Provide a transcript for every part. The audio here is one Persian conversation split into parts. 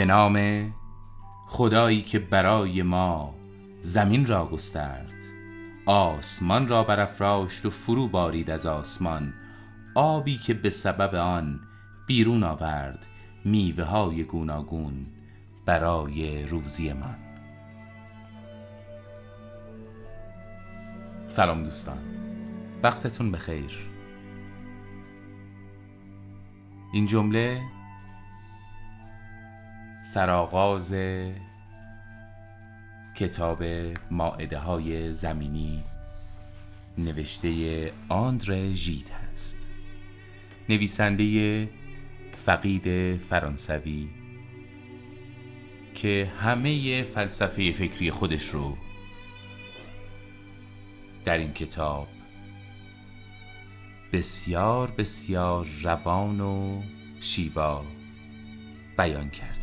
به نام خدایی که برای ما زمین را گسترد آسمان را برافراشت و فرو بارید از آسمان. آبی که به سبب آن بیرون آورد میوه های گوناگون برای روزی من. سلام دوستان وقتتون بخیر. این جمله سرآغاز کتاب ماعده های زمینی نوشته آندره ژید هست. نویسنده فقید فرانسوی که همه فلسفه فکری خودش رو در این کتاب بسیار بسیار روان و شیوا بیان کرده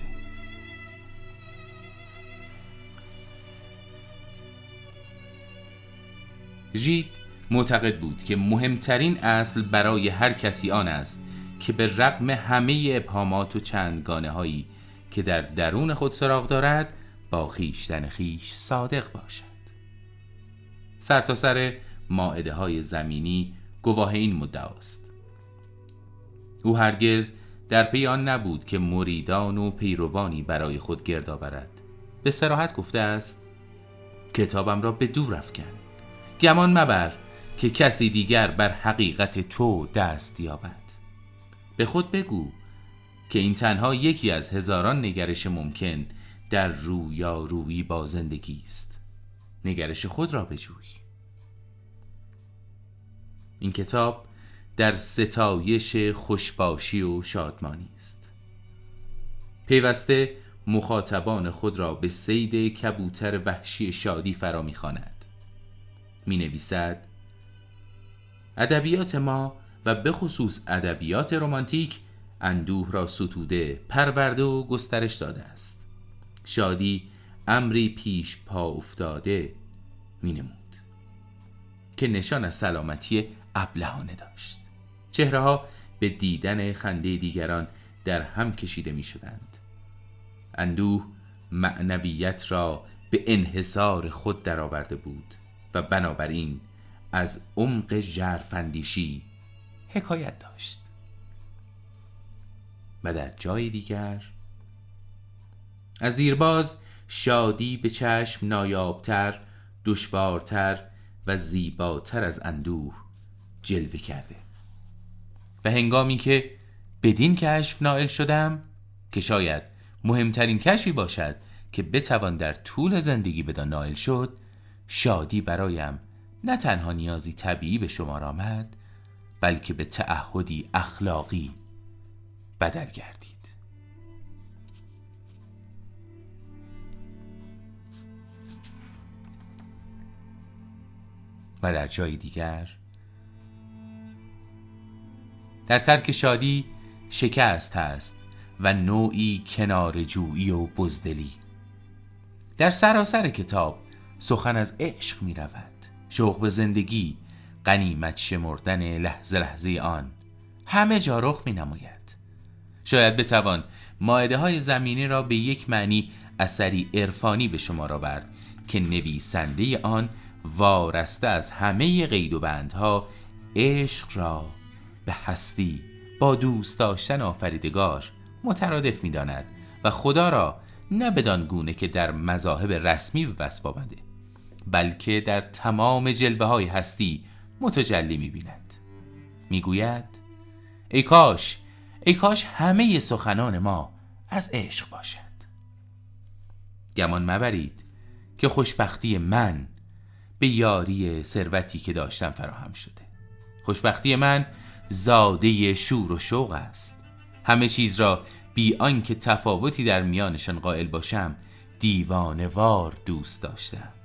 ژید معتقد بود که مهمترین اصل برای هر کسی آن است که به رغم همه ابهامات و چندگانه هایی که در درون خود سراغ دارد با خیشتن خیش صادق باشد. سرتاسر سر های زمینی گواه این مدعاست او هرگز در پی آن نبود که مریدان و پیروانی برای خود گرد آورد. به سراحت گفته است کتابم را به دور افکن. گمان مبر که کسی دیگر بر حقیقت تو دست یابد. به خود بگو که این تنها یکی از هزاران نگرش ممکن در رویارویی با زندگی است. نگرش خود را بجوی. این کتاب در ستایش خوشباشی و شادمانی است. پیوسته مخاطبان خود را به سید کبوتر وحشی شادی فرا می‌خواند. می نویسد ادبیات ما و به خصوص ادبیات رمانتیک اندوه را ستوده پرورده و گسترش داده است. شادی امری پیش پا افتاده می نمود که نشان از سلامتی ابلهانه داشت. چهره ها به دیدن خنده دیگران در هم کشیده می شدند اندوه معنویت را به انحصار خود درآورده بود. و بنابراین از عمق ژرفاندیشی حکایت داشت. و در جای دیگر از دیرباز شادی به چشم نایابتر دشوارتر و زیباتر از اندوه جلوه کرده. و هنگامی که بدین کشف نائل شدم که شاید مهمترین کشفی باشد که بتوان در طول زندگی بدان نائل شد شادی برایم نه تنها نیازی طبیعی به شمار آمد بلکه به تعهدی اخلاقی بدل گردید. و در جای دیگر در ترک شادی شکست است و نوعی کنارجویی و بزدلی. در سراسر کتاب سخن از عشق می رود شوق به زندگی قنیمت شمردن لحظه لحظه آن همه جا رخ می نماید شاید بتوان ماعده های زمینی را به یک معنی اثری عرفانی به شما را برد که نویسنده آن وارسته از همه قید و بندها عشق را به هستی با دوست داشتن آفریدگار مترادف می داند و خدا را نه بدان گونه که در مذاهب رسمی به وصف بلکه در تمام جلوه های هستی متجلی می بیند می گوید ای کاش ای کاش همه سخنان ما از عشق باشد. گمان مبرید که خوشبختی من به یاری ثروتی که داشتم فراهم شده. خوشبختی من زاده شور و شوق است. همه چیز را بی آنکه تفاوتی در میانشان قائل باشم دیوانوار دوست داشتم.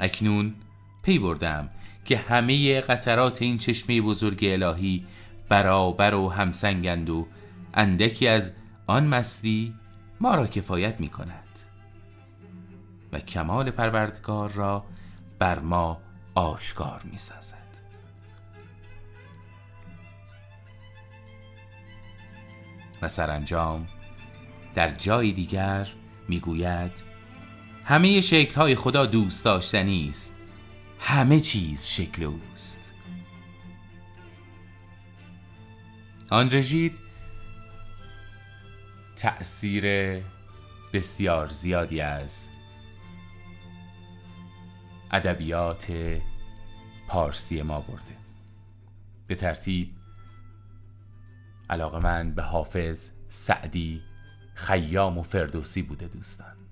اکنون پی بردم که همه قطرات این چشمه بزرگ الهی برابر و همسنگند و اندکی از آن مستی ما را کفایت می کند و کمال پروردگار را بر ما آشکار می سازد. و سرانجام در جای دیگر می‌گوید همه شکل های خدا دوست داشتنی است. همه چیز شکل اوست. آندرژید تأثیر بسیار زیادی از ادبیات پارسی ما برده. به ترتیب علاقه من به حافظ سعدی خیام و فردوسی بوده دوستان.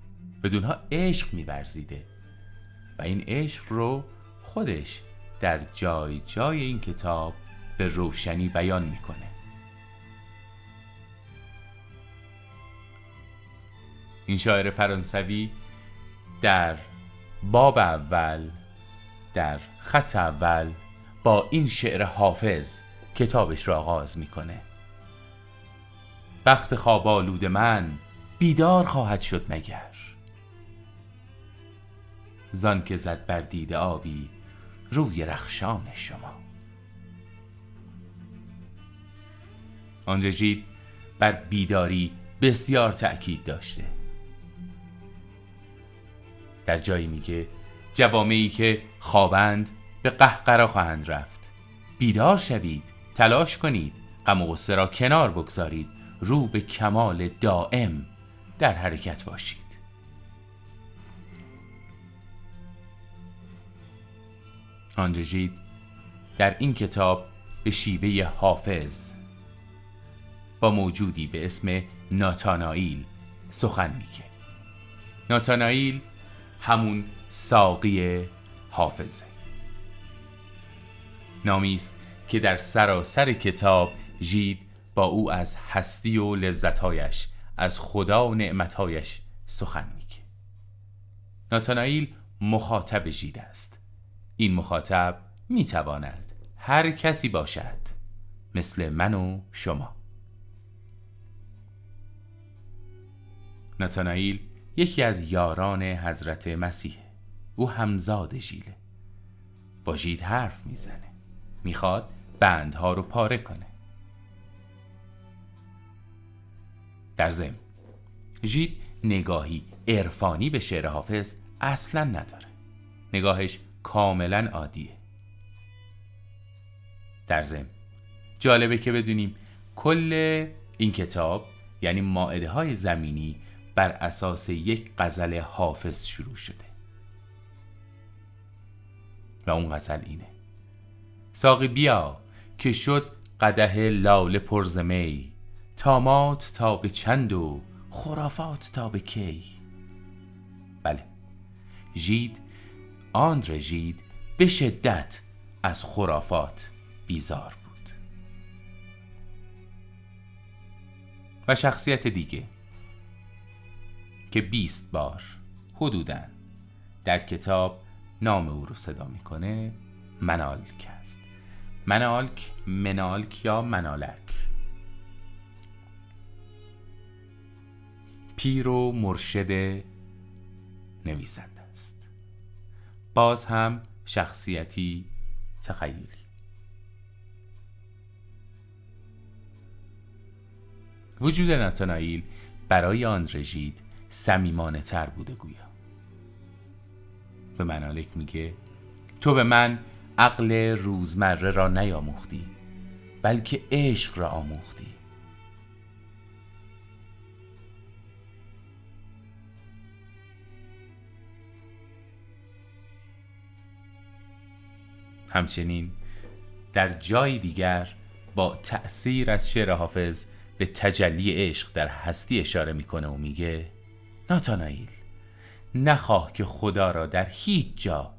بدونها عشق میورزیده. و این عشق رو خودش در جای جای این کتاب به روشنی بیان می‌کنه. این شاعر فرانسوی در باب اول در خط اول با این شعر حافظ کتابش را آغاز می‌کنه. بخت خواب آلود من بیدار خواهد شد مگر؟ زان که زد بر دید آبی روی رخشان شما. آن رژید بر بیداری بسیار تأکید داشته. در جایی میگه جوامعی که خوابند به قهقرا خواهند رفت. بیدار شوید تلاش کنید غم و غصه را کنار بگذارید رو به کمال دائم در حرکت باشید. آندرژید در این کتاب به شیوه حافظ با موجودی به اسم ناتانائیل سخن میگه. ناتانائیل همون ساقی حافظه. نامی است که در سراسر کتاب ژید با او از هستی و لذتهایش از خدا و نعمتهایش سخن میگه. ناتانائیل مخاطب ژید است. این مخاطب می‌تواند هر کسی باشد مثل من و شما. ناتانائیل یکی از یاران حضرت مسیح. او همزاد ژیله با ژید حرف می‌زنه. می‌خواد بندها رو پاره کنه. در ضمن ژید نگاهی عرفانی به شعر حافظ اصلا نداره. نگاهش کاملا عادیه. در ضمن جالبه که بدونیم کل این کتاب یعنی ماعده های زمینی بر اساس یک غزل حافظ شروع شده. و اون غزل اینه. ساقی بیا که شد قده لاله پرزمی تامات تا به چند و خرافات تا به کی. بله. ژید آندر ژید به شدت از خرافات بیزار بود. و شخصیت دیگه که بیست بار حدودا در کتاب نام او رو صدا می‌کنه منالک است. منالک منالک یا منالک؟ پیر و مرشد نویسنده. باز هم شخصیتی تخیلی وجود ناتانائیل برای آن رژید سمیمانه تر بوده گویا. به منالک میگه تو به من عقل روزمره را نیاموختی بلکه عشق را آموختی. همچنین در جای دیگر با تأثیر از شعر حافظ به تجلی عشق در هستی اشاره می‌کنه و میگه ناتانائیل نخواه که خدا را در هیچ جا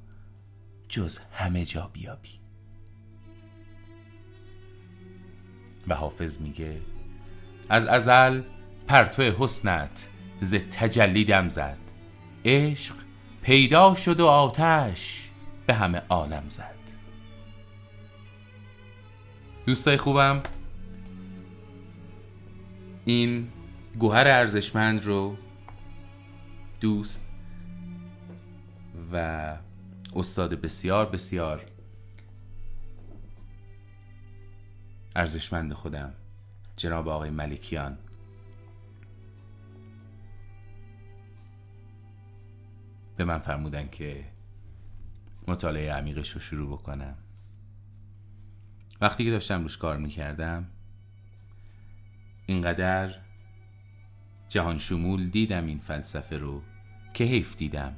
جز همه جا بیابی. و حافظ میگه از ازل پرتو حسنت ز تجلی دم زد عشق پیدا شد و آتش به همه عالم زد. دوستای خوبم این گوهر ارزشمند رو دوست و استاد بسیار بسیار ارزشمند خودم جناب آقای ملکیان. به من فرمودن که مطالعه عمیقش رو شروع بکنم. وقتی که داشتم روش کار می‌کردم اینقدر جهان شمول دیدم این فلسفه رو که حیف دیدم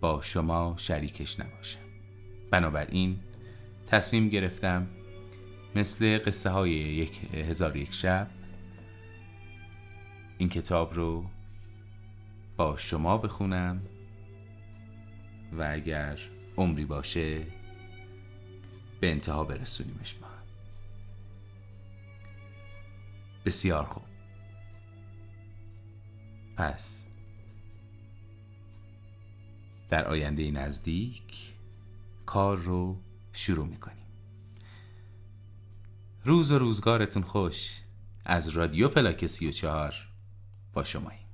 با شما شریکش نباشم. بنابراین تصمیم گرفتم مثل قصه های یک هزار یک شب این کتاب رو با شما بخونم و اگر عمری باشه به انتها برسونیمش ما بسیار خوب. پس در آینده نزدیک کار رو شروع می‌کنیم. روز و روزگارتون خوش از رادیو پلاک سی و چهار با شماییم.